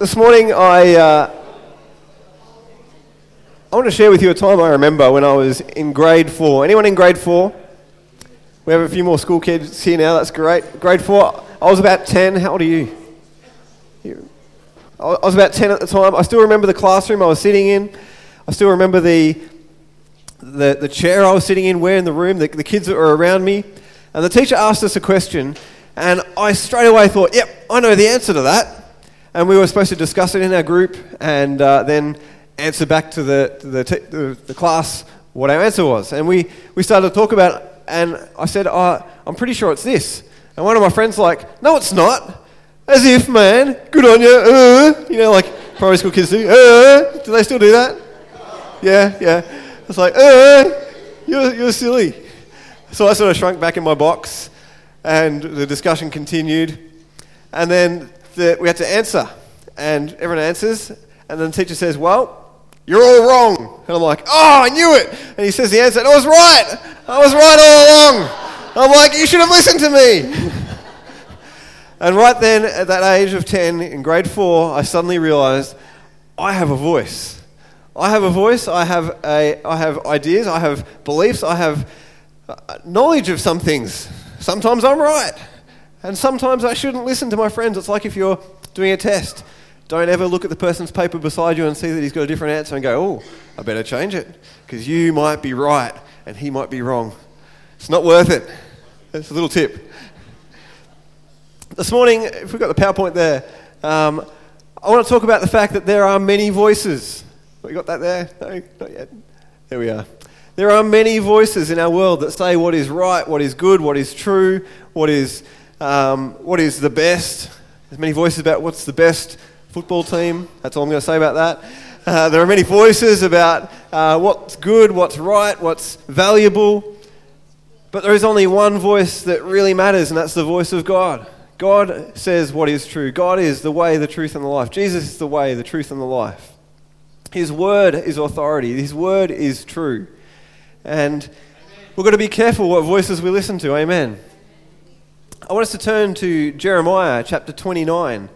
This morning, I, uh, I want to share with you a time I remember when I was in grade four. Anyone in grade four? We have a few more school kids here now, that's great. Grade four, I was about 10. How old are you? I was about 10 at the time. I still remember the classroom I was sitting in. I still remember the, the, the chair I was sitting in, where in the room, the, the kids that were around me. And the teacher asked us a question, and I straight away thought, yep, I know the answer to that and we were supposed to discuss it in our group and uh, then answer back to the, to the, t- the, the, class what our answer was. And we, we started to talk about it, and I said, oh, I'm pretty sure it's this. And one of my friends like, no, it's not. As if, man, good on you. Uh, you know, like primary school kids do. Uh, do they still do that? Yeah, yeah. It's like, uh, you're, you're silly. So I sort of shrunk back in my box, and the discussion continued. And then that we had to answer. And everyone answers, and then the teacher says, Well, you're all wrong. And I'm like, Oh, I knew it. And he says the answer, and I was right. I was right all along. I'm like, You should have listened to me. and right then, at that age of 10, in grade four, I suddenly realized I have a voice. I have a voice, I have, a, I have ideas, I have beliefs, I have uh, knowledge of some things. Sometimes I'm right. And sometimes I shouldn't listen to my friends. It's like if you're doing a test. Don't ever look at the person's paper beside you and see that he's got a different answer and go, oh, I better change it because you might be right and he might be wrong. It's not worth it. That's a little tip. This morning, if we've got the PowerPoint there, um, I want to talk about the fact that there are many voices. We got that there? No, not yet. There we are. There are many voices in our world that say what is right, what is good, what is true, what is um, what is the best. There's many voices about what's the best football team. That's all I'm going to say about that. Uh, there are many voices about uh, what's good, what's right, what's valuable. But there is only one voice that really matters, and that's the voice of God. God says what is true. God is the way, the truth, and the life. Jesus is the way, the truth, and the life. His word is authority. His word is true. And we've got to be careful what voices we listen to. Amen. I want us to turn to Jeremiah chapter 29.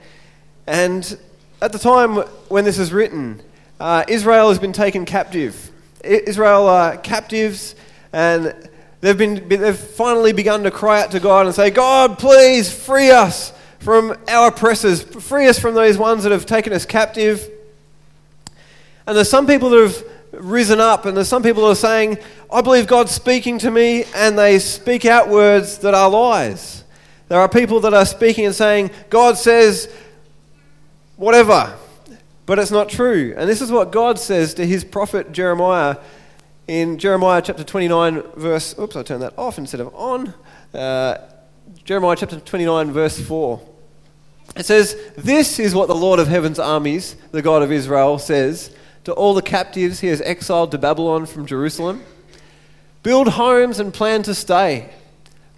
And at the time when this is written, uh, Israel has been taken captive. Israel are captives, and they've, been, they've finally begun to cry out to God and say, God, please free us from our oppressors, free us from those ones that have taken us captive. And there's some people that have risen up, and there's some people that are saying, I believe God's speaking to me, and they speak out words that are lies. There are people that are speaking and saying, God says whatever, but it's not true. And this is what God says to his prophet Jeremiah in Jeremiah chapter 29, verse. Oops, I turned that off instead of on. Uh, Jeremiah chapter 29, verse 4. It says, This is what the Lord of heaven's armies, the God of Israel, says to all the captives he has exiled to Babylon from Jerusalem Build homes and plan to stay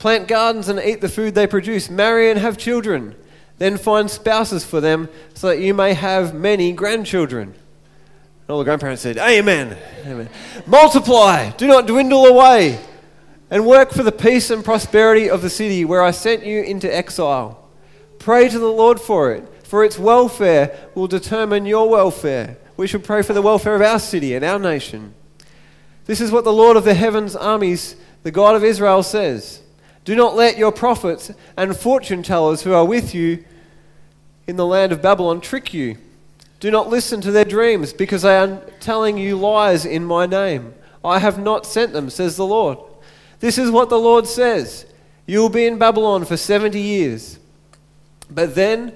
Plant gardens and eat the food they produce. Marry and have children. Then find spouses for them so that you may have many grandchildren. And all the grandparents said, Amen. Amen. Multiply, do not dwindle away, and work for the peace and prosperity of the city where I sent you into exile. Pray to the Lord for it, for its welfare will determine your welfare. We should pray for the welfare of our city and our nation. This is what the Lord of the heavens armies, the God of Israel, says. Do not let your prophets and fortune tellers who are with you in the land of Babylon trick you. Do not listen to their dreams, because they are telling you lies in my name. I have not sent them, says the Lord. This is what the Lord says You will be in Babylon for 70 years. But then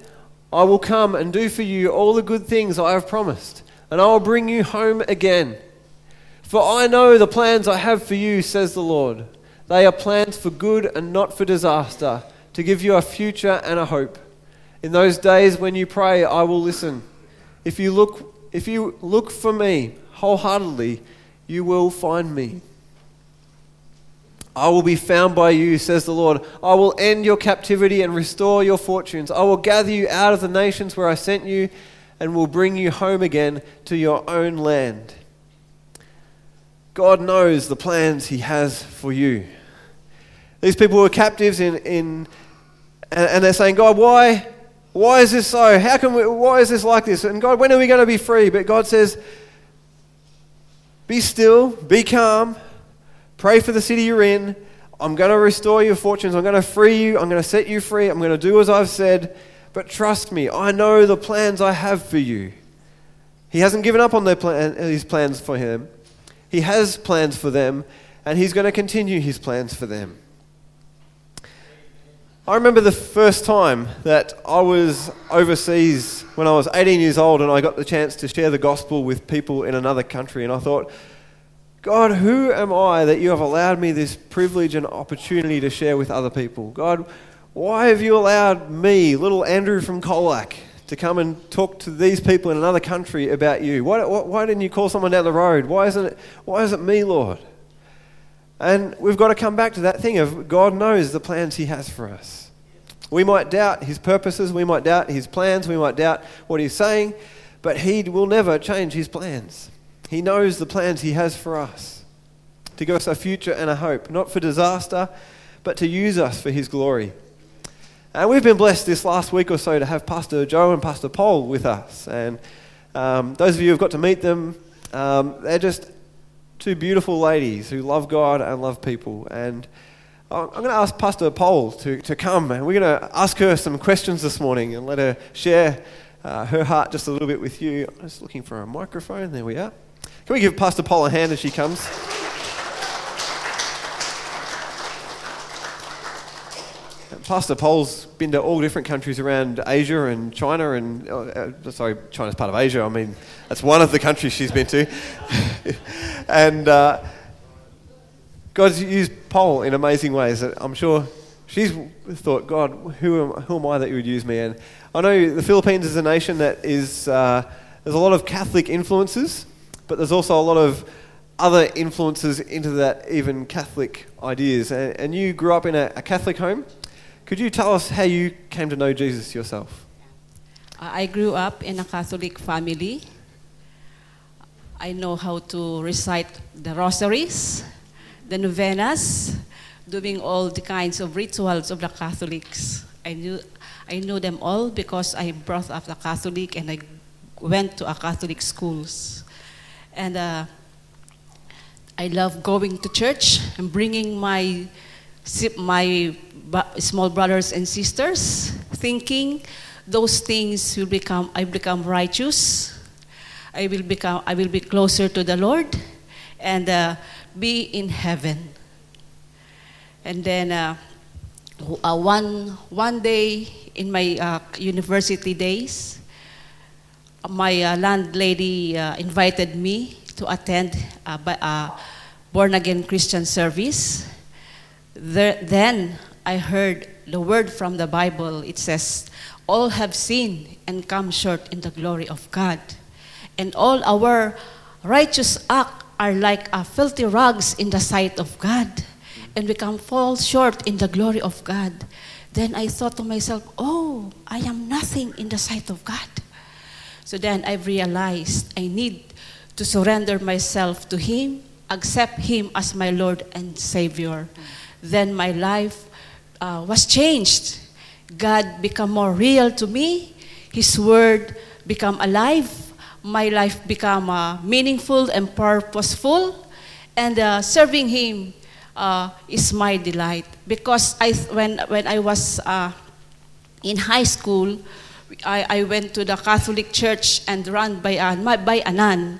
I will come and do for you all the good things I have promised, and I will bring you home again. For I know the plans I have for you, says the Lord they are plans for good and not for disaster, to give you a future and a hope. In those days when you pray, I will listen. If you look, if you look for me wholeheartedly, you will find me. I will be found by you, says the Lord. I will end your captivity and restore your fortunes. I will gather you out of the nations where I sent you and will bring you home again to your own land. God knows the plans He has for you. These people were captives in, in and, they're saying, God, why, Why is this so? How can we, why is this like this? And God, when are we going to be free? But God says, be still, be calm, pray for the city you're in. I'm going to restore your fortunes. I'm going to free you. I'm going to set you free. I'm going to do as I've said. But trust me, I know the plans I have for you. He hasn't given up on their plan, uh, his plans for him. He has plans for them, and he's going to continue his plans for them. I remember the first time that I was overseas when I was 18 years old and I got the chance to share the gospel with people in another country. And I thought, God, who am I that you have allowed me this privilege and opportunity to share with other people? God, why have you allowed me, little Andrew from Colac, to come and talk to these people in another country about you? Why, why, didn't you call someone down the road? Why isn't it, why is it me, Lord? And we've got to come back to that thing of God knows the plans He has for us. We might doubt His purposes, we might doubt His plans, we might doubt what He's saying, but He will never change His plans. He knows the plans He has for us to give us a future and a hope, not for disaster, but to use us for His glory. And we've been blessed this last week or so to have Pastor Joe and Pastor Paul with us. And um, those of you who've got to meet them, um, they're just two beautiful ladies who love God and love people. And I'm going to ask Pastor Paul to, to come and we're going to ask her some questions this morning and let her share uh, her heart just a little bit with you. I'm just looking for a microphone. There we are. Can we give Pastor Paul a hand as she comes? Pastor Paul's been to all different countries around Asia and China, and uh, uh, sorry, China's part of Asia. I mean, that's one of the countries she's been to. and uh, God's used Paul in amazing ways. I'm sure she's thought, God, who am, who am I that you would use me? And I know the Philippines is a nation that is, uh, there's a lot of Catholic influences, but there's also a lot of other influences into that, even Catholic ideas. And, and you grew up in a, a Catholic home. Could you tell us how you came to know Jesus yourself? I grew up in a Catholic family. I know how to recite the rosaries, the novenas, doing all the kinds of rituals of the Catholics. I knew, I know them all because I brought up a Catholic and I went to a Catholic schools. And uh, I love going to church and bringing my, my small brothers and sisters, thinking those things will become, I become righteous. I will become, I will be closer to the Lord and uh, be in heaven. And then uh, uh, one, one day in my uh, university days, my uh, landlady uh, invited me to attend a born again Christian service. There, then I heard the word from the Bible. It says, All have sinned and come short in the glory of God. And all our righteous acts are like a filthy rags in the sight of God. And we can fall short in the glory of God. Then I thought to myself, oh, I am nothing in the sight of God. So then I realized I need to surrender myself to Him, accept Him as my Lord and Savior. Then my life uh, was changed. God become more real to me. His word become alive. My life become uh, meaningful and purposeful. And uh, serving Him uh, is my delight. Because I, when, when I was uh, in high school, I, I went to the Catholic Church and run by, uh, by a nun.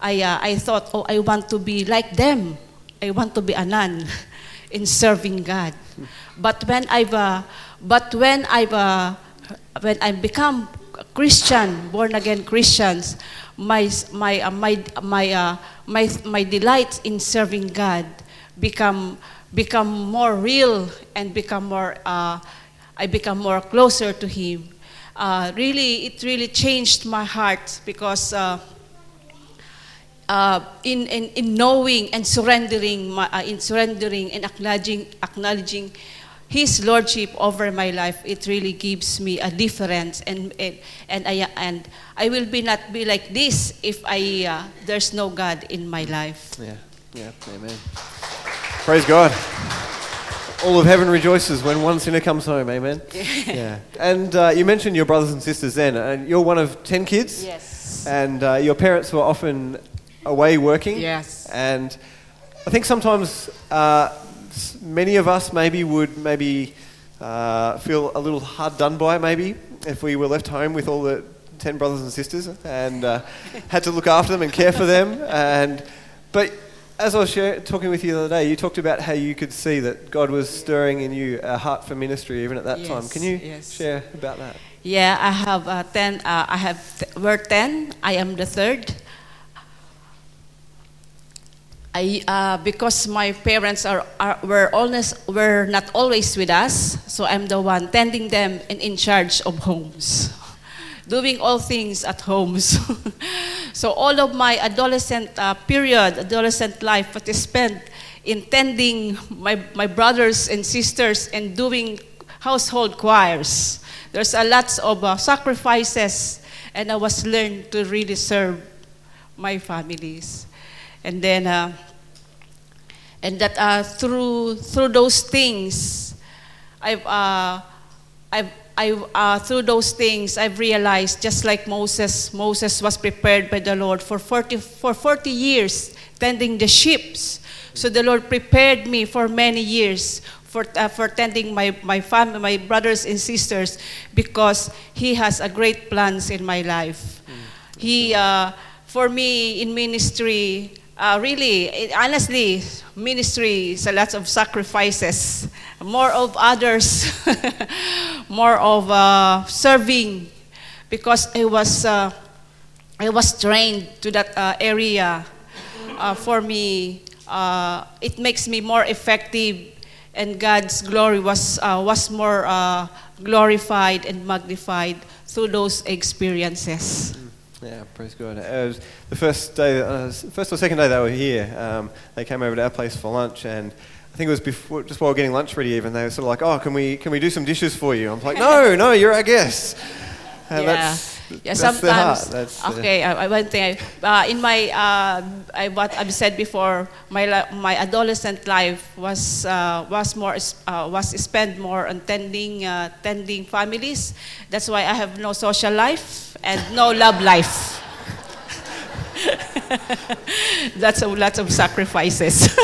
I, uh, I thought, oh, I want to be like them. I want to be a nun in serving God. But when I've, uh, but when I've, uh, when I become Christian, born again Christians, my my uh, my my uh, my my delight in serving God become become more real and become more. Uh, I become more closer to Him. Uh, really, it really changed my heart because uh, in, in, in knowing and surrendering, my, uh, in surrendering and acknowledging, acknowledging His lordship over my life, it really gives me a difference, and and, and I and I will be not be like this if I uh, there's no God in my life. Yeah, yeah, amen. Praise God. all of heaven rejoices when one sinner comes home. Amen. yeah. And uh, you mentioned your brothers and sisters then, and you're one of ten kids. Yes. And uh, your parents were often away working. Yes. And I think sometimes uh, many of us maybe would maybe uh, feel a little hard done by maybe if we were left home with all the 10 brothers and sisters and uh, had to look after them and care for them. And, but as I was share, talking with you the other day, you talked about how you could see that God was stirring in you a heart for ministry even at that time. Can you yes. share about that? Yeah, I have uh, ten. Uh, I have we're ten. I am the third. I uh, because my parents are, are were always were not always with us, so I'm the one tending them and in charge of homes, doing all things at homes. so all of my adolescent uh, period, adolescent life, was spent in tending my my brothers and sisters and doing household choirs. There's a lots of uh, sacrifices, and I was learned to really serve my families, and then uh, and that uh, through through those things, I've uh, I've I, uh, through those things, I've realized, just like Moses, Moses was prepared by the Lord for 40, for 40 years tending the sheep. So the Lord prepared me for many years for, uh, for tending my, my family, my brothers and sisters, because He has a great plans in my life. He, uh, for me in ministry, uh, really, honestly, ministry is a lot of sacrifices, more of others, more of uh, serving, because I was, uh, I was trained to that uh, area. Uh, for me, uh, it makes me more effective, and God's glory was, uh, was more uh, glorified and magnified through those experiences. Yeah, praise God. It was the first day, uh, first or second day they were here. Um, they came over to our place for lunch, and I think it was before, just while getting lunch ready. Even they were sort of like, "Oh, can we can we do some dishes for you?" I'm like, "No, no, you're our guest." And yeah. that's, yeah, that's the sometimes. That's okay, I, I one thing. I, uh, in my, uh, I, what I've said before, my my adolescent life was uh, was more uh, was spent more on tending uh, tending families. That's why I have no social life and no love life. That's a lot of sacrifices.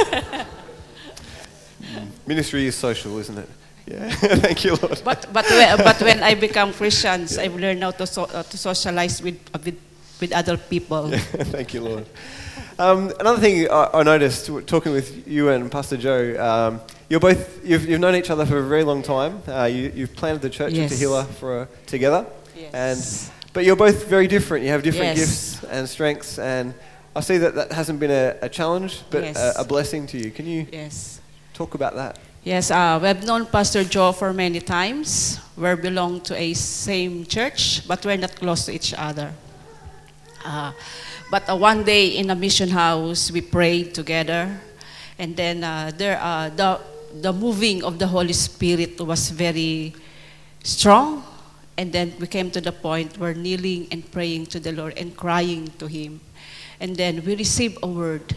Ministry is social, isn't it? Yeah. Thank you, Lord. But but when, but when I become Christians, I've learned how to so, uh, to socialize with uh, with with other people. Yeah, Thank you, Lord. Um, another thing I, I noticed talking with you and Pastor Joe, um, you're both you've, you've known each other for a very long time. Uh, you, you've planted the church Yes. of Tehillah for together, Yes. and but you're both very different. You have different Yes. gifts and strengths, and I see that that hasn't been a, a challenge, but Yes. a, a blessing to you. Can you Yes. talk about that? Yes, uh, we've known Pastor Joe for many times. We belong to a same church, but we're not close to each other. Uh, but uh, one day in a mission house, we prayed together, and then uh, there, uh, the the moving of the Holy Spirit was very strong, and then we came to the point where kneeling and praying to the Lord and crying to Him, and then we received a word.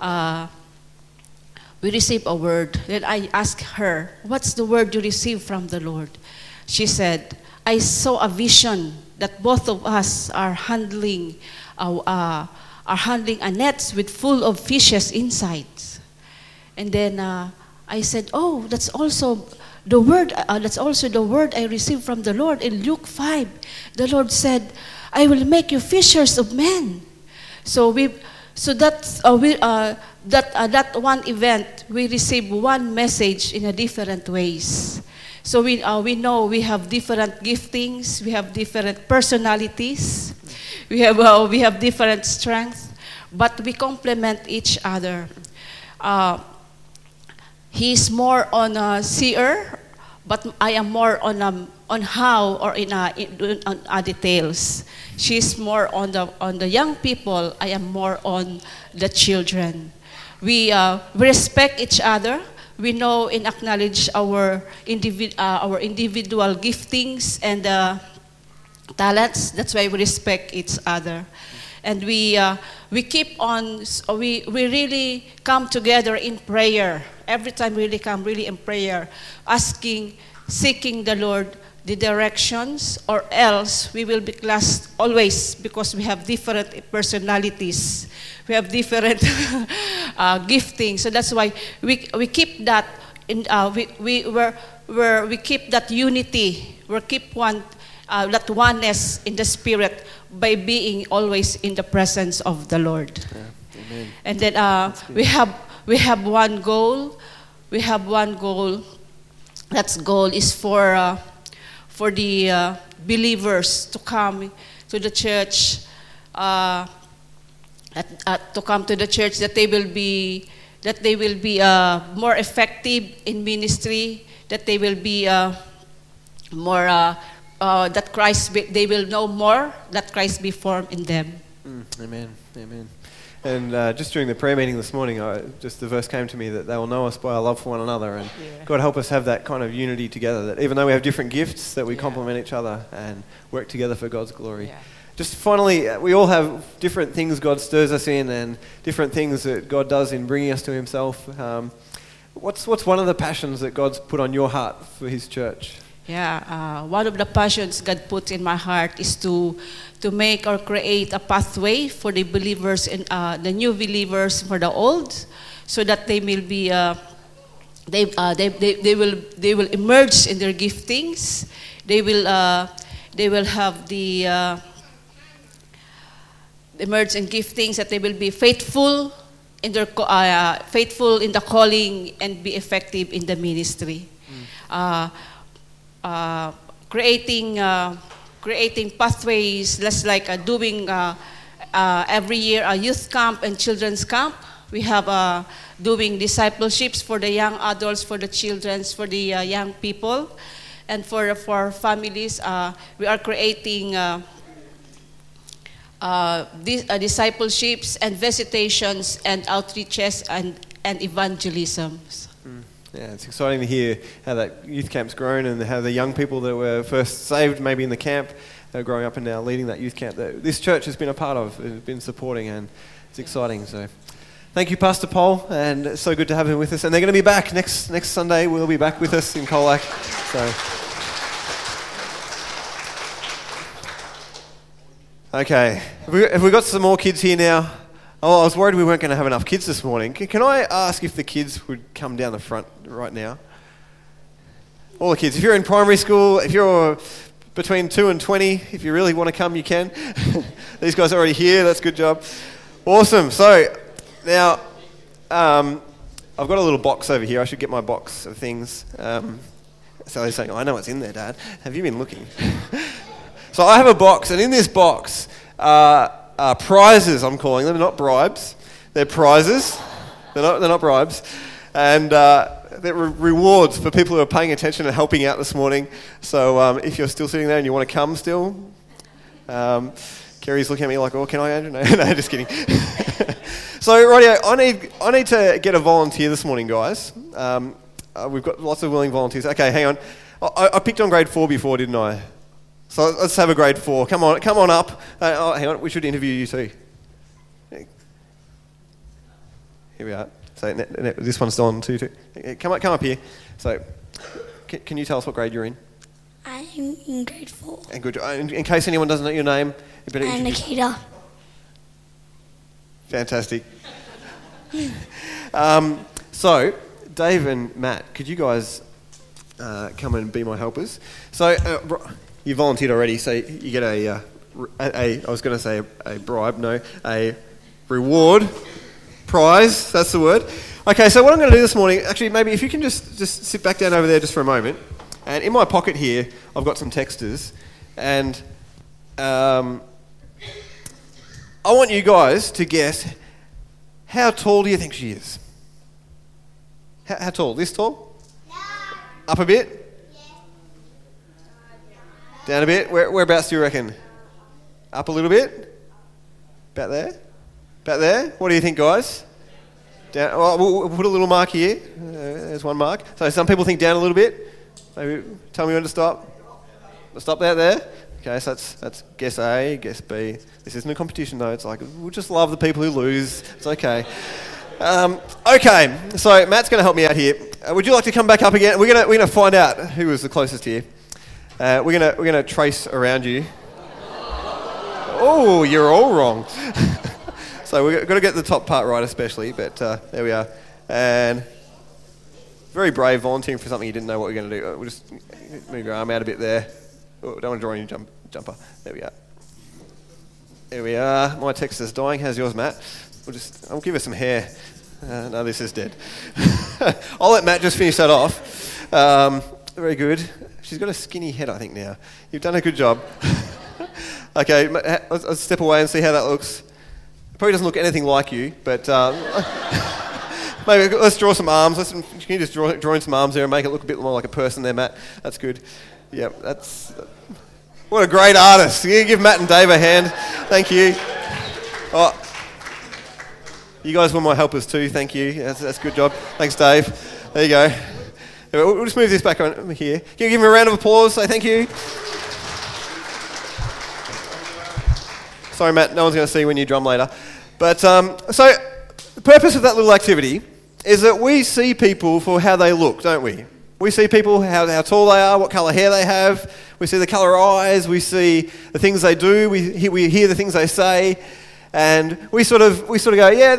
Uh, we received a word. Then I asked her, What's the word you received from the Lord? She said, I saw a vision that both of us are handling, uh, uh, are handling a net with full of fishes inside. And then uh, I said, Oh, that's also the word. Uh, that's also the word I received from the Lord in Luke five. The Lord said, "I will make you fishers of men." So we, so that uh, we, that uh, that one event, we receive one message in a different ways. So we uh, we know we have different giftings, we have different personalities, we have uh, we have different strengths, but we complement each other. Uh, he's more on a seer, but I am more on um, on how or in, uh, in on uh, details. She's more on the on the young people. I am more on the children. We uh, we respect each other. We know and acknowledge our individ- uh, our individual giftings and uh, talents. That's why we respect each other. And we, uh, we keep on, we, we really come together in prayer every time we really come really in prayer, asking, seeking the Lord the directions, or else we will be lost always because we have different personalities, we have different uh, gifting. So that's why we, we keep that in uh, we we where where we keep that unity, we keep one uh, that oneness in the spirit by being always in the presence of the Lord. Yeah. And then uh, we have we have one goal. We have one goal. That goal is for uh, for the uh, believers to come to the church, uh, at, at, to come to the church that they will be that they will be uh, more effective in ministry, that they will be uh, more uh, uh, that Christ be, they will know more that Christ be formed in them. Mm, amen. Amen. And uh, just during the prayer meeting this morning, I, just the verse came to me that they will know us by our love for one another, and Yeah. God help us have that kind of unity together. That even though we have different gifts, that we Yeah. complement each other and work together for God's glory. Yeah. Just finally, uh, we all have different things God stirs us in, and different things that God does in bringing us to Himself. Um, what's what's one of the passions that God's put on your heart for His church? Yeah, uh, one of the passions God put in my heart is to to make or create a pathway for the believers and uh, the new believers for the old, so that they will be uh, they, uh, they, they, they will they will emerge in their giftings. They will uh, they will have the uh, emerge in giftings that they will be faithful in their uh, faithful in the calling and be effective in the ministry. Uh, uh, creating uh, creating pathways, less like uh, doing uh, uh, every year a youth camp and children's camp. We have uh, doing discipleships for the young adults, for the children, for the young people, and for for families. We are creating. Dis- discipleships and visitations and outreaches and, and evangelisms. Yeah, it's exciting to hear how that youth camp's grown and how the young people that were first saved, maybe in the camp, are growing up and now leading that youth camp that this church has been a part of, been supporting, and it's exciting. So, thank you, Pastor Paul, and it's so good to have him with us. And they're going to be back next next Sunday. We'll be back with us in Colac. So. Okay, have we, have we got some more kids here now? Oh, I was worried we weren't going to have enough kids this morning. Can, I ask if the kids would come down the front right now? All the kids. If you're in primary school, if you're between 2 and 20, if you really want to come, you can. These guys are already here. That's a good job. Awesome. So, now, um, I've got a little box over here. I should get my box of things. Um, Sally's saying, I know what's in there, Dad. Have you been looking? So I have a box, and in this box are, are prizes, I'm calling them, not bribes. They're prizes, they're not, they're not bribes. And uh, they're re- rewards for people who are paying attention and helping out this morning. So um, if you're still sitting there and you want to come still, um, Kerry's looking at me like, oh, can I, Andrew? No, no just kidding. so, Radio, I need, I need to get a volunteer this morning, guys. Um, uh, we've got lots of willing volunteers. Okay, hang on. I, I picked on grade four before, didn't I? So let's have a grade four. Come on, come on up. Uh, oh, hang on, we should interview you too. Here we are. So ne- ne- this one's on too. too. Come up, come up here. So, can, can you tell us what grade you're in? I'm in grade four. And good. uh, In, in case anyone doesn't know your name, you better I'm introduce. Nikita. Fantastic. um, so, Dave and Matt, could you guys uh, come and be my helpers? So, uh, you volunteered already, so you get a, uh, a, a I was going to say a, a bribe, no, a reward, prize, that's the word. Okay, so what I'm going to do this morning, actually, maybe if you can just, just sit back down over there just for a moment. And in my pocket here, I've got some texters, and um, I want you guys to guess how tall do you think she is? How, how tall? This tall? Up a bit? Down a bit? Where, whereabouts do you reckon? Up a little bit? About there? About there? What do you think, guys? Down, well, we'll, we'll put a little mark here. Uh, there's one mark. So some people think down a little bit. Maybe tell me when to stop. Stop that there. Okay, so that's that's guess A, guess B. This isn't a competition though. It's like we'll just love the people who lose. It's okay. Um, okay, so Matt's going to help me out here. Uh, would you like to come back up again? We're going we're gonna find out who was the closest here. Uh, we're going we're gonna trace around you. Oh, you're all wrong. so we've got to get the top part right, especially, but uh, there we are. And very brave volunteering for something you didn't know what you're going to do. Uh, We'll just move your arm out a bit there. Oh, don't want to draw any jump, jumper. There we are. There we are. My text is dying. How's yours, Matt? We'll just, I'll give her some hair. Uh, no, this is dead. I'll let Matt just finish that off. Um, very good. She's got a skinny head, I think, now. You've done a good job. okay, let's, step away and see how that looks. It probably doesn't look anything like you, but um, maybe let's draw some arms. Let's, can you just draw, draw in some arms there and make it look a bit more like a person there, Matt? That's good. Yeah, that's. What a great artist. You give Matt and Dave a hand. Thank you. Oh, you guys were my helpers too. Thank you. That's, that's a good job. Thanks, Dave. There you go. We'll just move this back on here. Can you give him a round of applause? Say thank you. Sorry, Matt. No one's going to see when you drum later. But um, so the purpose of that little activity is that we see people for how they look, don't we? We see people how, how tall they are, what colour hair they have. We see the colour eyes. We see the things they do. We, we hear the things they say. And we sort of, we sort of go, yeah,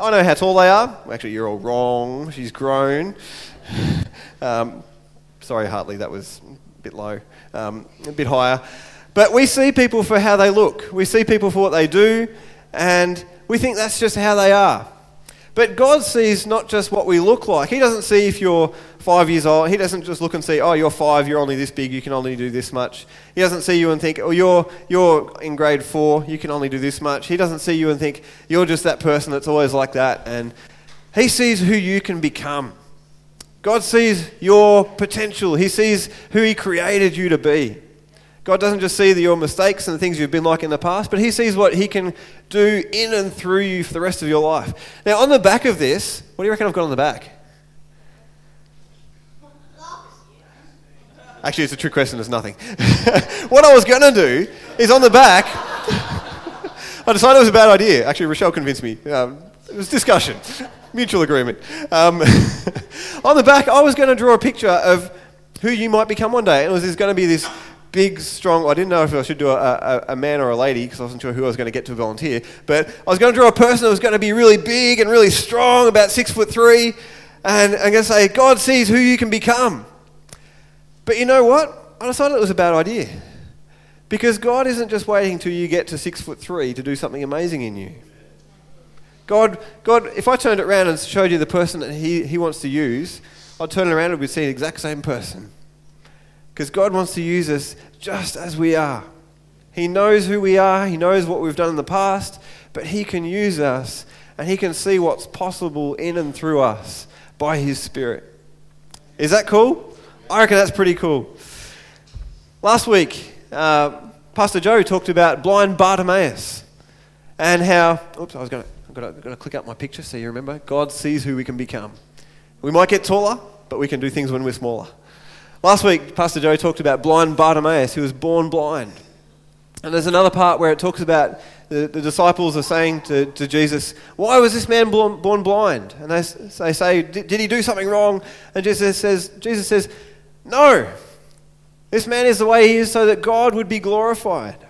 I know how tall they are. Actually, you're all wrong. She's grown. Um, sorry, Hartley, that was a bit low, um, a bit higher. But we see people for how they look. We see people for what they do, and we think that's just how they are. But God sees not just what we look like. He doesn't see if you're five years old. He doesn't just look and see, oh, you're five, you're only this big, you can only do this much. He doesn't see you and think, oh, you're, you're in grade four, you can only do this much. He doesn't see you and think, you're just that person that's always like that. And He sees who you can become. God sees your potential. He sees who He created you to be. God doesn't just see your mistakes and the things you've been like in the past, but He sees what He can do in and through you for the rest of your life. Now, on the back of this, what do you reckon I've got on the back? Actually, it's a trick question, there's nothing. what I was going to do is on the back, I decided it was a bad idea. Actually, Rochelle convinced me. Um, it was discussion, mutual agreement. Um, on the back, I was going to draw a picture of who you might become one day. And it was going to be this big, strong. I didn't know if I should do a, a, a man or a lady because I wasn't sure who I was going to get to volunteer. But I was going to draw a person that was going to be really big and really strong, about six foot three. And I'm going to say, God sees who you can become. But you know what? I decided it was a bad idea. Because God isn't just waiting till you get to six foot three to do something amazing in you. God, God, if I turned it around and showed you the person that he, he wants to use, I'd turn it around and we'd see the exact same person. Because God wants to use us just as we are. He knows who we are, He knows what we've done in the past, but He can use us and He can see what's possible in and through us by His Spirit. Is that cool? I reckon that's pretty cool. Last week, uh, Pastor Joe talked about blind Bartimaeus and how. Oops, I was going to. Got to, got to click up my picture so you remember. God sees who we can become. We might get taller, but we can do things when we're smaller. Last week, Pastor Joe talked about blind Bartimaeus, who was born blind. And there's another part where it talks about the, the disciples are saying to, to Jesus, Why was this man born, born blind? And they, they say, did, did he do something wrong? And Jesus says, Jesus says, No. This man is the way he is so that God would be glorified.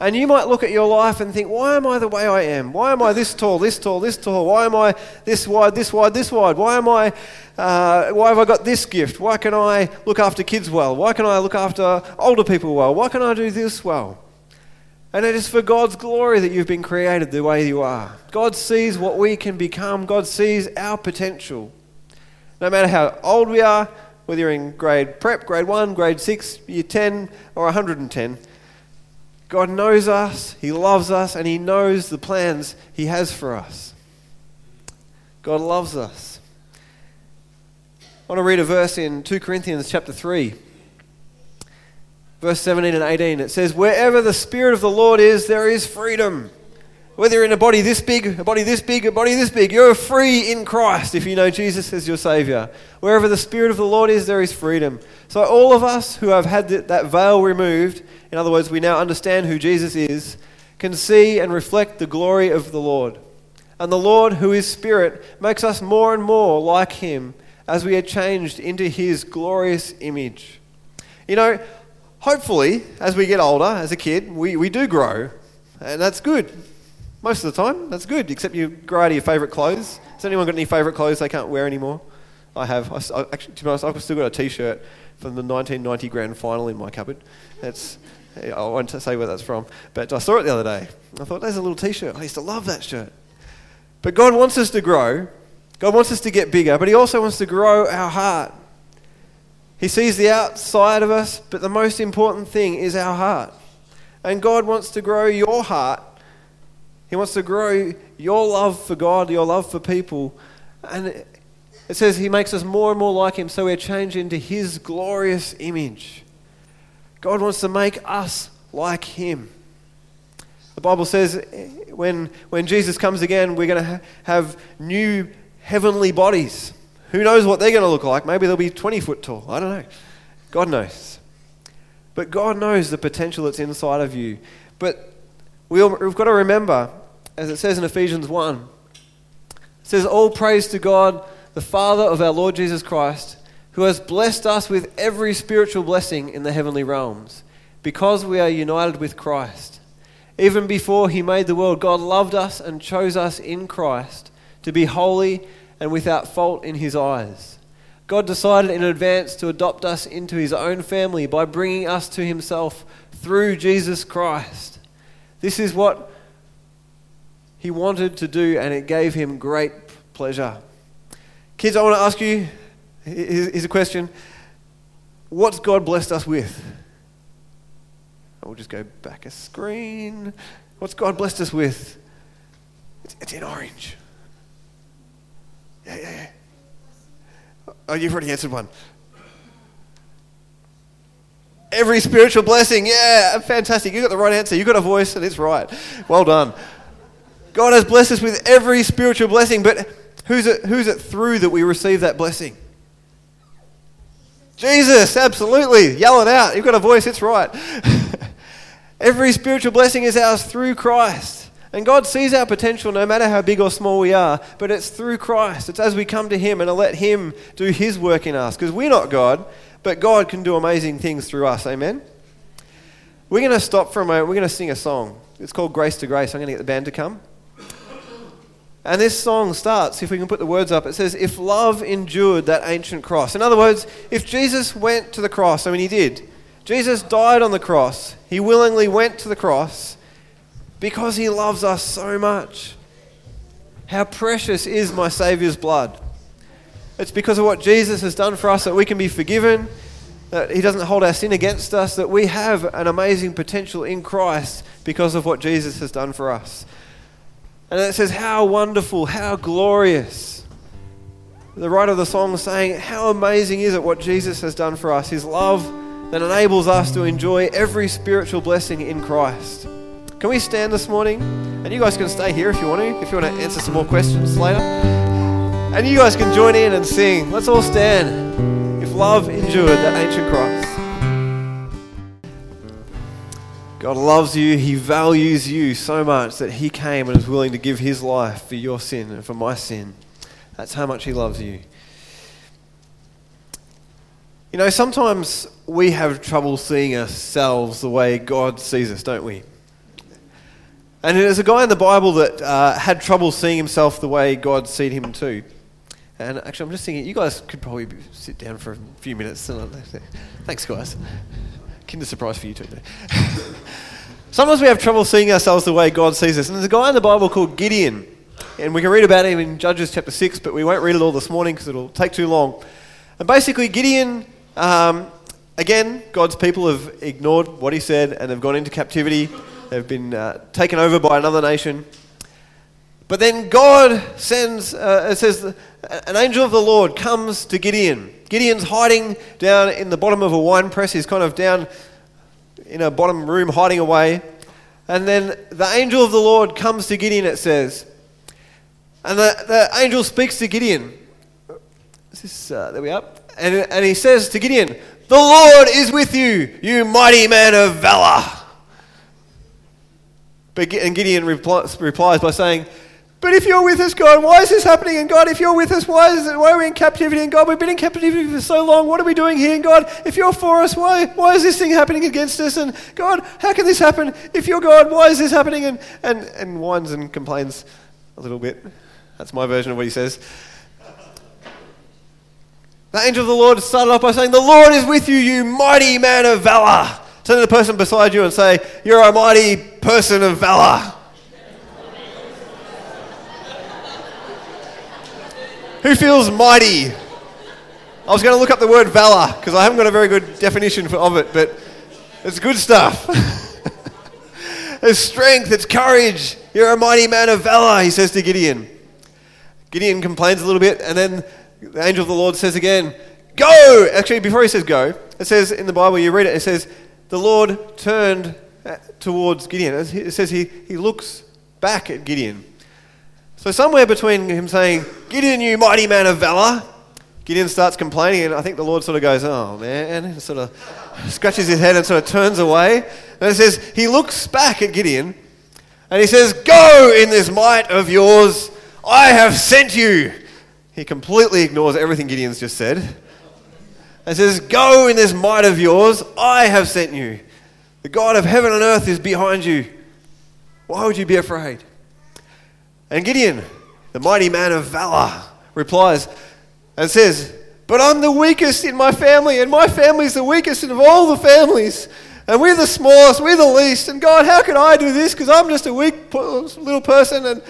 And you might look at your life and think, why am I the way I am? Why am I this tall, this tall, this tall? Why am I this wide, this wide, this wide? Why am I, uh, why have I got this gift? Why can I look after kids well? Why can I look after older people well? Why can I do this well? And it is for God's glory that you've been created the way you are. God sees what we can become. God sees our potential. No matter how old we are, whether you're in grade prep, grade 1, grade 6, year 10, or 110, God knows us, He loves us, and He knows the plans He has for us. God loves us. I want to read a verse in 2 Corinthians chapter 3, verse 17 and 18. It says, Wherever the Spirit of the Lord is, there is freedom. Whether you're in a body this big, a body this big, a body this big, you're free in Christ if you know Jesus as your Savior. Wherever the Spirit of the Lord is, there is freedom. So, all of us who have had that veil removed, in other words, we now understand who Jesus is, can see and reflect the glory of the Lord. And the Lord, who is Spirit, makes us more and more like Him as we are changed into His glorious image. You know, hopefully, as we get older, as a kid, we, we do grow, and that's good. Most of the time, that's good, except you grow out of your favourite clothes. Has anyone got any favourite clothes they can't wear anymore? I have. I, I, actually, to be honest, I've still got a T-shirt from the 1990 Grand Final in my cupboard. That's I won't say where that's from, but I saw it the other day. I thought, there's a little T-shirt. I used to love that shirt. But God wants us to grow. God wants us to get bigger, but He also wants to grow our heart. He sees the outside of us, but the most important thing is our heart. And God wants to grow your heart. He wants to grow your love for God, your love for people. And it says He makes us more and more like Him, so we're changed into His glorious image. God wants to make us like Him. The Bible says when, when Jesus comes again, we're going to ha- have new heavenly bodies. Who knows what they're going to look like? Maybe they'll be 20 foot tall. I don't know. God knows. But God knows the potential that's inside of you. But we have got to remember, as it says in Ephesians 1, it says, All praise to God, the Father of our Lord Jesus Christ, who has blessed us with every spiritual blessing in the heavenly realms, because we are united with Christ. Even before he made the world, God loved us and chose us in Christ to be holy and without fault in his eyes. God decided in advance to adopt us into his own family by bringing us to himself through Jesus Christ. This is what he wanted to do, and it gave him great pleasure. Kids, I want to ask you here's a question What's God blessed us with? We'll just go back a screen. What's God blessed us with? It's, it's in orange. Yeah, yeah, yeah. Oh, you've already answered one. Every spiritual blessing. Yeah, fantastic. You got the right answer. You got a voice, and it's right. Well done. God has blessed us with every spiritual blessing, but who's it, who's it through that we receive that blessing? Jesus, absolutely. Yell it out. You've got a voice, it's right. every spiritual blessing is ours through Christ. And God sees our potential no matter how big or small we are, but it's through Christ. It's as we come to Him and let Him do His work in us. Because we're not God, but God can do amazing things through us. Amen? We're going to stop for a moment. We're going to sing a song. It's called Grace to Grace. I'm going to get the band to come. And this song starts, if we can put the words up, it says, If love endured that ancient cross. In other words, if Jesus went to the cross, I mean, he did. Jesus died on the cross. He willingly went to the cross because he loves us so much. How precious is my Saviour's blood? It's because of what Jesus has done for us that we can be forgiven, that he doesn't hold our sin against us, that we have an amazing potential in Christ because of what Jesus has done for us. And it says, How wonderful, how glorious. The writer of the song is saying, How amazing is it what Jesus has done for us? His love that enables us to enjoy every spiritual blessing in Christ. Can we stand this morning? And you guys can stay here if you want to, if you want to answer some more questions later. And you guys can join in and sing. Let's all stand. If love endured that ancient cross. God loves you. He values you so much that He came and is willing to give His life for your sin and for my sin. That's how much He loves you. You know, sometimes we have trouble seeing ourselves the way God sees us, don't we? And there's a guy in the Bible that uh, had trouble seeing himself the way God seen him too. And actually, I'm just thinking, you guys could probably sit down for a few minutes. Thanks, guys. Kinder surprise for you too. Sometimes we have trouble seeing ourselves the way God sees us. And there's a guy in the Bible called Gideon. And we can read about him in Judges chapter 6, but we won't read it all this morning because it'll take too long. And basically, Gideon, um, again, God's people have ignored what he said and have gone into captivity. They've been uh, taken over by another nation. But then God sends, uh, it says, an angel of the Lord comes to Gideon. Gideon's hiding down in the bottom of a wine press. He's kind of down in a bottom room hiding away. And then the angel of the Lord comes to Gideon, it says. And the, the angel speaks to Gideon. Is this, uh, there we are. And, and he says to Gideon, The Lord is with you, you mighty man of valor. But, and Gideon replies by saying, But if you're with us, God, why is this happening? And God, if you're with us, why, is it, why are we in captivity? And God, we've been in captivity for so long. What are we doing here? And God, if you're for us, why, why is this thing happening against us? And God, how can this happen? If you're God, why is this happening? And, and, and whines and complains a little bit. That's my version of what he says. The angel of the Lord started off by saying, The Lord is with you, you mighty man of valor. Turn to the person beside you and say, You're a mighty person of valor. Who feels mighty? I was going to look up the word valor because I haven't got a very good definition for, of it, but it's good stuff. it's strength, it's courage. You're a mighty man of valor, he says to Gideon. Gideon complains a little bit, and then the angel of the Lord says again, Go! Actually, before he says go, it says in the Bible, you read it, it says, The Lord turned uh, towards Gideon. It says he, he looks back at Gideon. So, somewhere between him saying, Gideon, you mighty man of valor, Gideon starts complaining, and I think the Lord sort of goes, Oh man, and sort of scratches his head and sort of turns away. And it says, He looks back at Gideon and he says, Go in this might of yours, I have sent you. He completely ignores everything Gideon's just said and says, Go in this might of yours, I have sent you. The God of heaven and earth is behind you. Why would you be afraid? And Gideon, the mighty man of valor, replies and says, But I'm the weakest in my family, and my family's the weakest of all the families. And we're the smallest, we're the least. And God, how can I do this? Because I'm just a weak little person. And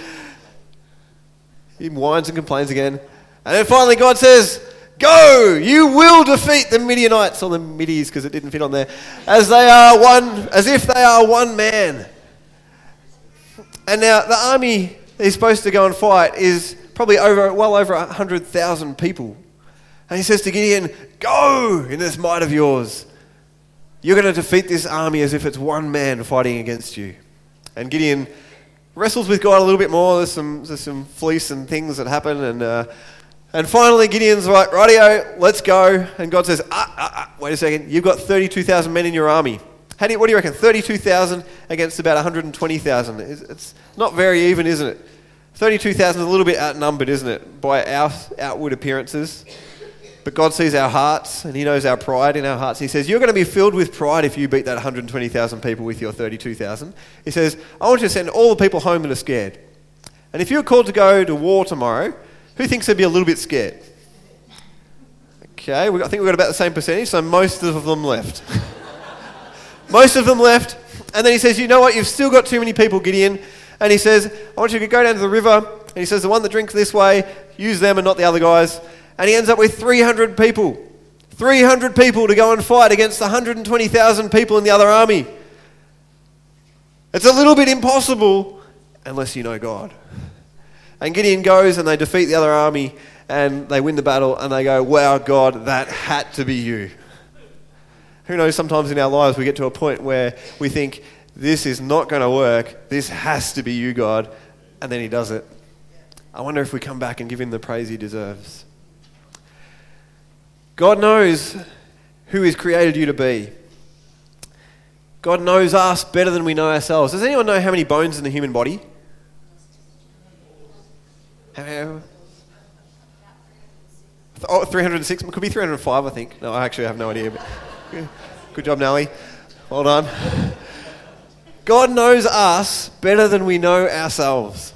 he whines and complains again. And then finally, God says, Go, you will defeat the Midianites, or the Middies, because it didn't fit on there, as they are one, as if they are one man. And now the army he's supposed to go and fight is probably over, well over 100,000 people. And he says to Gideon, Go in this might of yours. You're going to defeat this army as if it's one man fighting against you. And Gideon wrestles with God a little bit more. There's some, there's some fleece and things that happen. And, uh, and finally, Gideon's like, Rightio, let's go. And God says, ah, ah, ah, Wait a second. You've got 32,000 men in your army. How do you, what do you reckon? 32,000 against about 120,000. It's not very even, isn't it? 32,000 is a little bit outnumbered, isn't it, by our outward appearances. But God sees our hearts and He knows our pride in our hearts. He says, You're going to be filled with pride if you beat that 120,000 people with your 32,000. He says, I want you to send all the people home that are scared. And if you're called to go to war tomorrow, who thinks they'd be a little bit scared? Okay, I think we've got about the same percentage, so most of them left. most of them left. And then he says, You know what? You've still got too many people, Gideon. And he says, I want you to go down to the river. And he says, The one that drinks this way, use them and not the other guys. And he ends up with 300 people. 300 people to go and fight against 120,000 people in the other army. It's a little bit impossible unless you know God. And Gideon goes and they defeat the other army and they win the battle and they go, Wow, God, that had to be you. Who knows, sometimes in our lives we get to a point where we think, This is not going to work. This has to be you, God. And then he does it. I wonder if we come back and give him the praise he deserves. God knows who He's created you to be. God knows us better than we know ourselves. Does anyone know how many bones in the human body? Oh, 306. It could be 305, I think. No, I actually have no idea. But good job, Nelly. Well done. God knows us better than we know ourselves.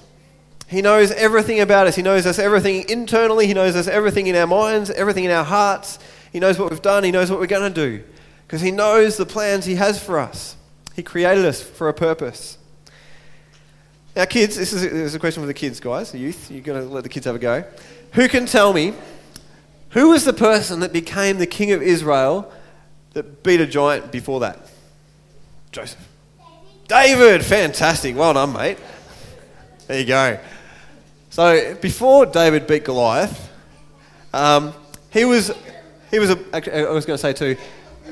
He knows everything about us. He knows us everything internally. He knows us everything in our minds, everything in our hearts. He knows what we've done. He knows what we're going to do. Because He knows the plans He has for us. He created us for a purpose. Now, kids, this is a, this is a question for the kids, guys, the youth. You've got to let the kids have a go. Who can tell me who was the person that became the king of Israel that beat a giant before that? Joseph. David. Fantastic. Well done, mate. There you go. So before David beat Goliath, um, he was he was a, I was going to say too.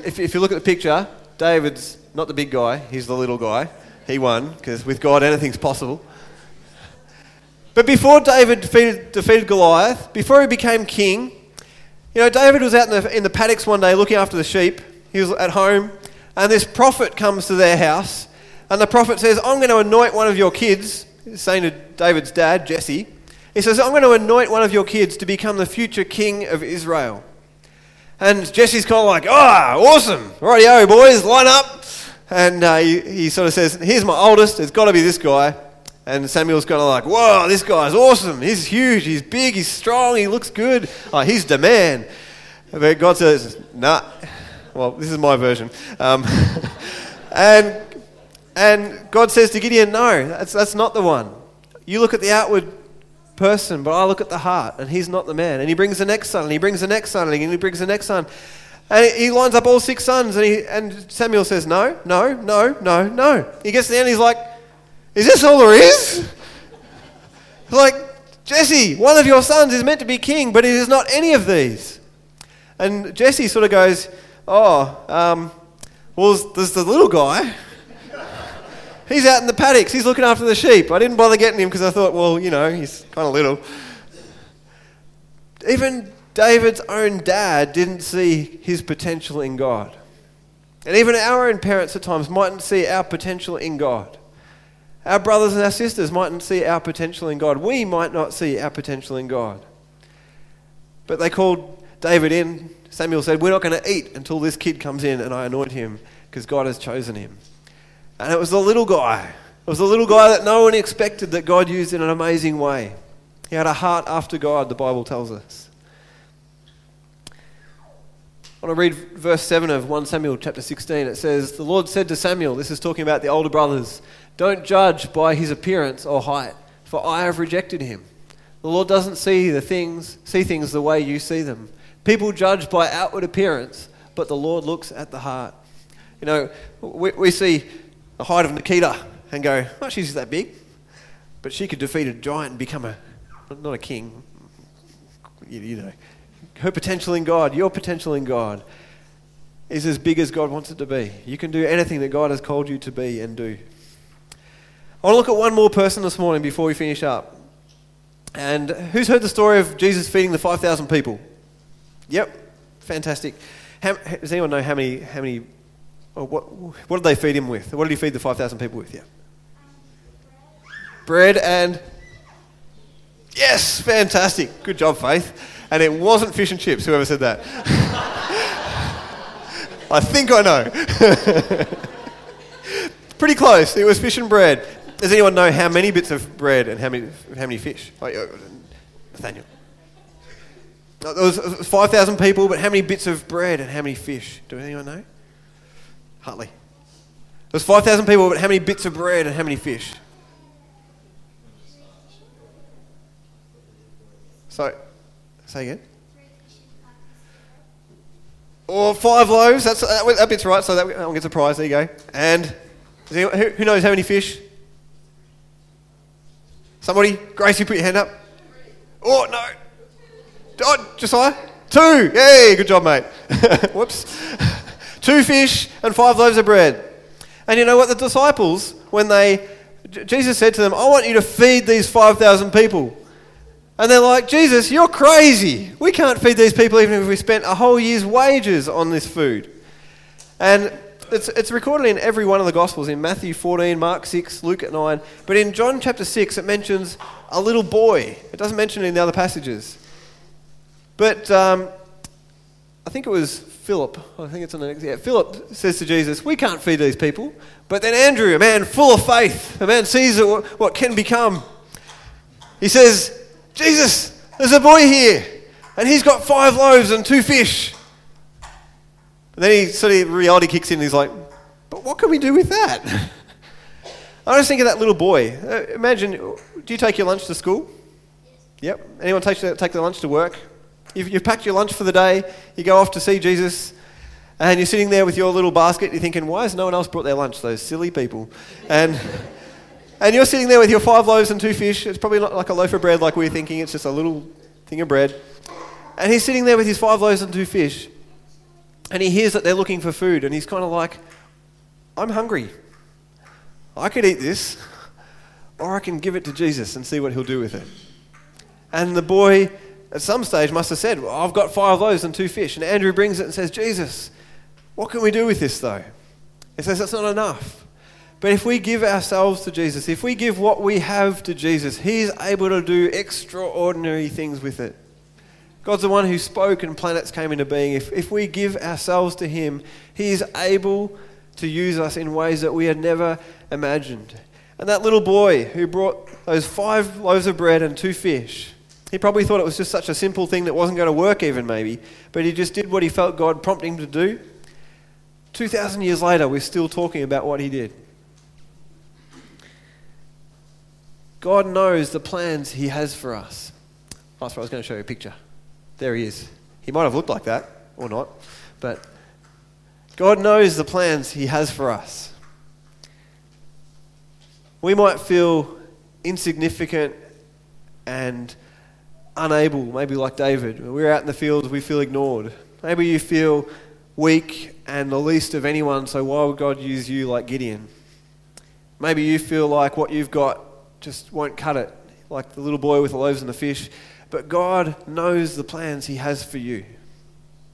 If, if you look at the picture, David's not the big guy; he's the little guy. He won because with God anything's possible. But before David defeated, defeated Goliath, before he became king, you know, David was out in the, in the paddocks one day looking after the sheep. He was at home, and this prophet comes to their house, and the prophet says, I'm going to anoint one of your kids saying to David's dad, Jesse, he says, I'm going to anoint one of your kids to become the future king of Israel. And Jesse's kind of like, ah, oh, awesome. Rightio, boys, line up. And uh, he, he sort of says, here's my oldest. It's got to be this guy. And Samuel's kind of like, whoa, this guy's awesome. He's huge. He's big. He's strong. He looks good. Oh, he's the man. But God says, nah. Well, this is my version. Um, and, and God says to Gideon, no, that's, that's not the one. You look at the outward person, but I look at the heart, and he's not the man. And he brings the next son, and he brings the next son, and he brings the next son. And he lines up all six sons, and, he, and Samuel says, No, no, no, no, no. He gets to the end, he's like, Is this all there is? like, Jesse, one of your sons is meant to be king, but he is not any of these. And Jesse sort of goes, Oh, um, well, there's the little guy. He's out in the paddocks. He's looking after the sheep. I didn't bother getting him because I thought, well, you know, he's kind of little. Even David's own dad didn't see his potential in God. And even our own parents at times mightn't see our potential in God. Our brothers and our sisters mightn't see our potential in God. We might not see our potential in God. But they called David in. Samuel said, We're not going to eat until this kid comes in and I anoint him because God has chosen him. And it was the little guy. It was the little guy that no one expected that God used in an amazing way. He had a heart after God, the Bible tells us. I want to read verse 7 of 1 Samuel chapter 16. It says, The Lord said to Samuel, this is talking about the older brothers, don't judge by his appearance or height, for I have rejected him. The Lord doesn't see the things, see things the way you see them. People judge by outward appearance, but the Lord looks at the heart. You know, we, we see the height of Nikita and go, oh, she's that big. But she could defeat a giant and become a, not a king, you, you know. Her potential in God, your potential in God, is as big as God wants it to be. You can do anything that God has called you to be and do. I want to look at one more person this morning before we finish up. And who's heard the story of Jesus feeding the 5,000 people? Yep, fantastic. How, does anyone know how many, how many Oh, what, what did they feed him with? What did he feed the 5,000 people with? Yeah. Bread and. Yes, fantastic. Good job, Faith. And it wasn't fish and chips, whoever said that. I think I know. Pretty close. It was fish and bread. Does anyone know how many bits of bread and how many, how many fish? Oh, Nathaniel. There was 5,000 people, but how many bits of bread and how many fish? Do anyone know? Hartley. There's 5,000 people, but how many bits of bread and how many fish? So, say again. Or five loaves. That's that, that bit's right. So that one gets a prize. There you go. And anyone, who, who knows how many fish? Somebody, Grace, you put your hand up. Oh no! Oh, Josiah, two. Yay! Good job, mate. Whoops two fish and five loaves of bread. And you know what? The disciples, when they, Jesus said to them, I want you to feed these 5,000 people. And they're like, Jesus, you're crazy. We can't feed these people even if we spent a whole year's wages on this food. And it's, it's recorded in every one of the Gospels in Matthew 14, Mark 6, Luke 9. But in John chapter 6, it mentions a little boy. It doesn't mention it in the other passages. But um, I think it was Philip, I think it's on the next, yeah, Philip says to Jesus, We can't feed these people. But then Andrew, a man full of faith, a man sees what can become, he says, Jesus, there's a boy here, and he's got five loaves and two fish. And then he sort of reality kicks in and he's like, But what can we do with that? I just think of that little boy. Uh, imagine, do you take your lunch to school? Yep. Anyone take, take their lunch to work? You've, you've packed your lunch for the day, you go off to see Jesus, and you're sitting there with your little basket, you're thinking, why has no one else brought their lunch? Those silly people. And, and you're sitting there with your five loaves and two fish. It's probably not like a loaf of bread like we are thinking, it's just a little thing of bread. And he's sitting there with his five loaves and two fish. And he hears that they're looking for food, and he's kind of like, I'm hungry. I could eat this, or I can give it to Jesus and see what he'll do with it. And the boy at some stage must have said, well, I've got five loaves and two fish. And Andrew brings it and says, Jesus, what can we do with this though? He says, That's not enough. But if we give ourselves to Jesus, if we give what we have to Jesus, He's able to do extraordinary things with it. God's the one who spoke and planets came into being. If, if we give ourselves to Him, He is able to use us in ways that we had never imagined. And that little boy who brought those five loaves of bread and two fish, he probably thought it was just such a simple thing that wasn't going to work, even maybe, but he just did what he felt God prompted him to do. 2,000 years later, we're still talking about what he did. God knows the plans He has for us. Oh, that's what I was going to show you a picture. There He is. He might have looked like that, or not, but God knows the plans He has for us. We might feel insignificant and unable, maybe like David. We're out in the fields, we feel ignored. Maybe you feel weak and the least of anyone, so why would God use you like Gideon? Maybe you feel like what you've got just won't cut it, like the little boy with the loaves and the fish. But God knows the plans He has for you.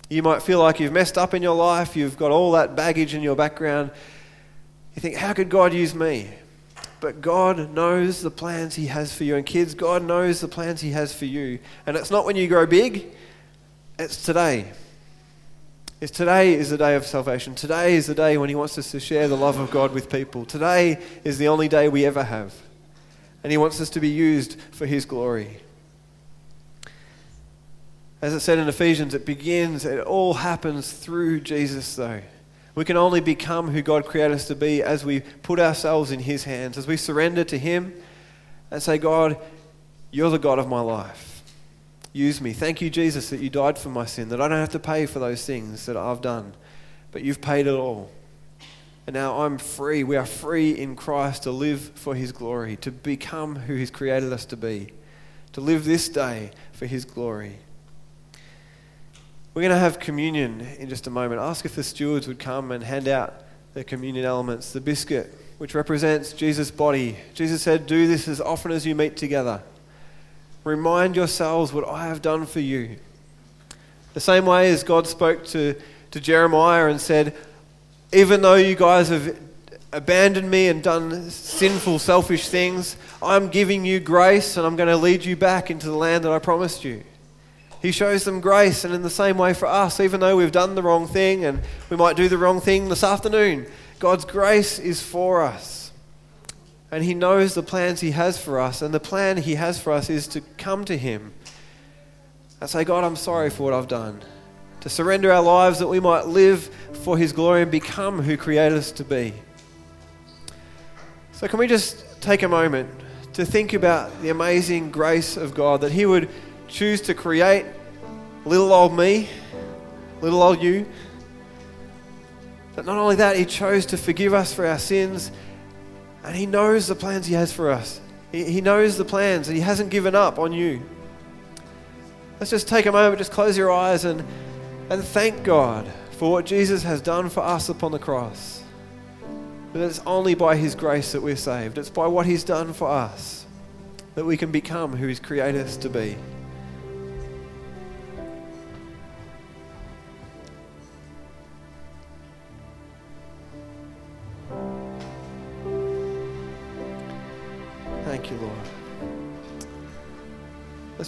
You might feel like you've messed up in your life, you've got all that baggage in your background. You think, how could God use me? But God knows the plans He has for you. And kids, God knows the plans He has for you. And it's not when you grow big, it's today. It's today is the day of salvation. Today is the day when He wants us to share the love of God with people. Today is the only day we ever have and He wants us to be used for His glory. As it said in Ephesians, it begins, it all happens through Jesus, though. We can only become who God created us to be as we put ourselves in His hands, as we surrender to Him and say, God, you're the God of my life. Use me. Thank you, Jesus, that you died for my sin, that I don't have to pay for those things that I've done, but you've paid it all. And now I'm free. We are free in Christ to live for His glory, to become who He's created us to be, to live this day for His glory. We're going to have communion in just a moment. Ask if the stewards would come and hand out the communion elements. The biscuit, which represents Jesus' body. Jesus said, Do this as often as you meet together. Remind yourselves what I have done for you. The same way as God spoke to, to Jeremiah and said, even though you guys have abandoned me and done sinful, selfish things, I'm giving you grace and I'm going to lead you back into the land that I promised you. He shows them grace, and in the same way for us, even though we've done the wrong thing and we might do the wrong thing this afternoon, God's grace is for us. And He knows the plans He has for us, and the plan He has for us is to come to Him and say, God, I'm sorry for what I've done to surrender our lives that we might live for His glory and become who created us to be. So, can we just take a moment to think about the amazing grace of God that He would choose to create little old me, little old you? But not only that, He chose to forgive us for our sins, and He knows the plans He has for us. He, he knows the plans, and He hasn't given up on you. Let's just take a moment, just close your eyes and and thank God for what Jesus has done for us upon the cross. But it's only by His grace that we're saved. It's by what He's done for us that we can become who He's created us to be.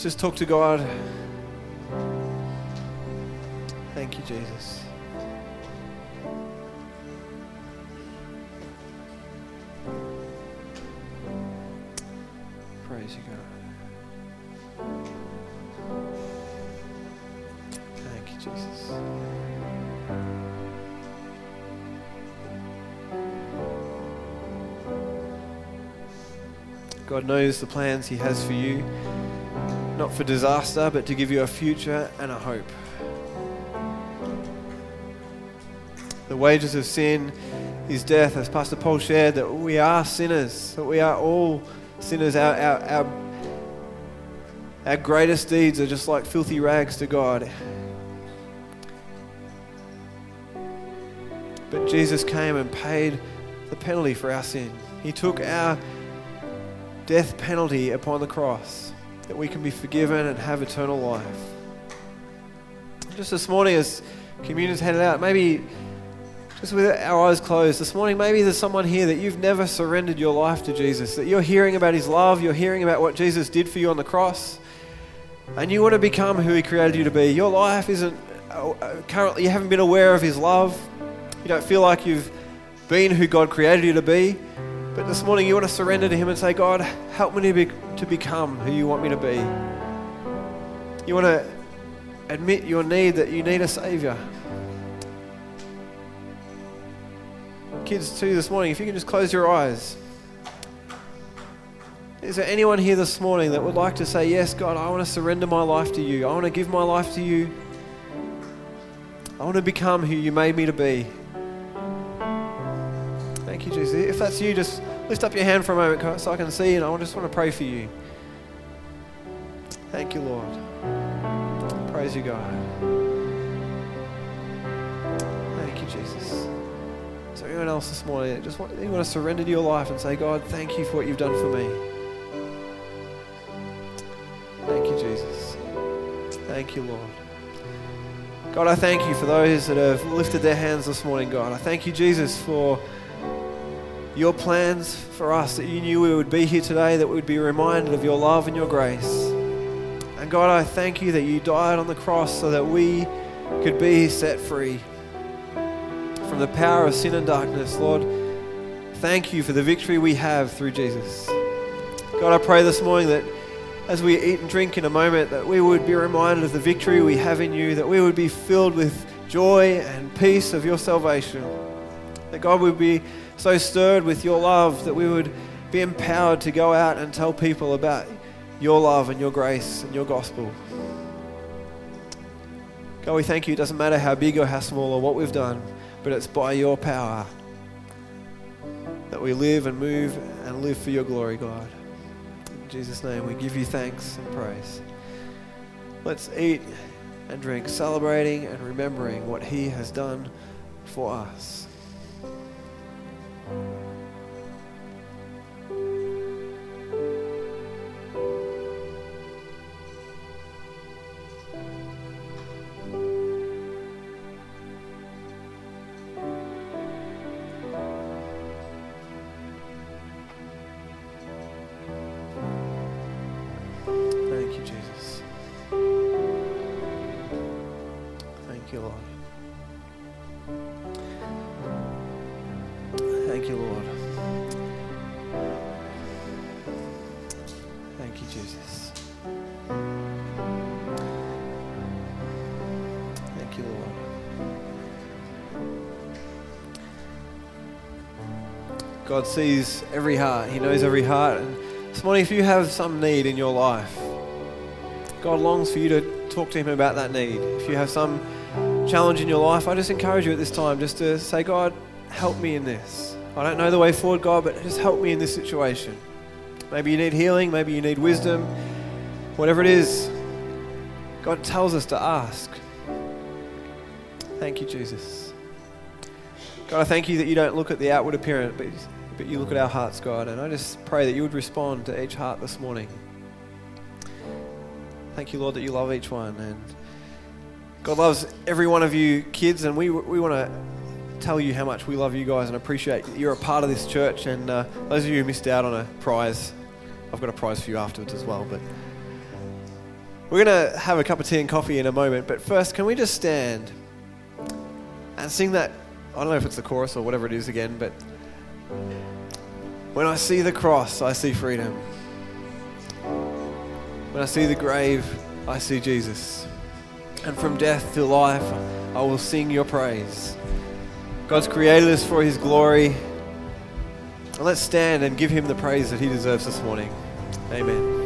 Let's just talk to God. Thank you, Jesus. Praise you, God. Thank you, Jesus. God knows the plans He has for you, not for disaster, but to give you a future and a hope. The wages of sin is death, as Pastor Paul shared, that we are sinners, that we are all sinners. Our, our, our, our greatest deeds are just like filthy rags to God. But Jesus came and paid the penalty for our sin. He took our death penalty upon the cross that we can be forgiven and have eternal life. Just this morning, as communion's handed out, maybe just with our eyes closed this morning, maybe there's someone here that you've never surrendered your life to Jesus, that you're hearing about his love, you're hearing about what Jesus did for you on the cross, and you want to become who he created you to be. Your life isn't uh, currently, you haven't been aware of his love, you don't feel like you've been who God created you to be. But this morning, you want to surrender to Him and say, God, help me to, be, to become who you want me to be. You want to admit your need that you need a Savior. Kids, too, this morning, if you can just close your eyes. Is there anyone here this morning that would like to say, Yes, God, I want to surrender my life to you. I want to give my life to you. I want to become who you made me to be. Thank you, Jesus. If that's you, just lift up your hand for a moment so I can see, you and I just want to pray for you. Thank you, Lord. Praise you, God. Thank you, Jesus. Is there anyone else this morning just want, you want to surrender to your life and say, God, thank you for what you've done for me? Thank you, Jesus. Thank you, Lord. God, I thank you for those that have lifted their hands this morning, God. I thank you, Jesus, for your plans for us, that you knew we would be here today, that we would be reminded of your love and your grace. And God, I thank you that you died on the cross so that we could be set free from the power of sin and darkness. Lord, thank you for the victory we have through Jesus. God, I pray this morning that as we eat and drink in a moment, that we would be reminded of the victory we have in you, that we would be filled with joy and peace of your salvation. That God would be so stirred with your love that we would be empowered to go out and tell people about your love and your grace and your gospel. God, we thank you. It doesn't matter how big or how small or what we've done, but it's by your power that we live and move and live for your glory, God. In Jesus' name, we give you thanks and praise. Let's eat and drink, celebrating and remembering what He has done for us. Thank Thank you, Jesus. Thank you, Lord. God sees every heart. He knows every heart. And this morning, if you have some need in your life, God longs for you to talk to Him about that need. If you have some challenge in your life, I just encourage you at this time just to say, God, help me in this. I don't know the way forward, God, but just help me in this situation. Maybe you need healing, maybe you need wisdom, whatever it is. God tells us to ask. Thank you, Jesus. God, I thank you that you don't look at the outward appearance, but, but you look at our hearts, God. And I just pray that you would respond to each heart this morning. Thank you, Lord, that you love each one. And God loves every one of you kids, and we, we want to tell you how much we love you guys and appreciate you're a part of this church. And uh, those of you who missed out on a prize, I've got a prize for you afterwards as well. But we're going to have a cup of tea and coffee in a moment. But first, can we just stand and sing that? I don't know if it's the chorus or whatever it is again, but when I see the cross, I see freedom. When I see the grave, I see Jesus. And from death to life, I will sing your praise. God's created us for his glory. Let's stand and give him the praise that he deserves this morning. Amen.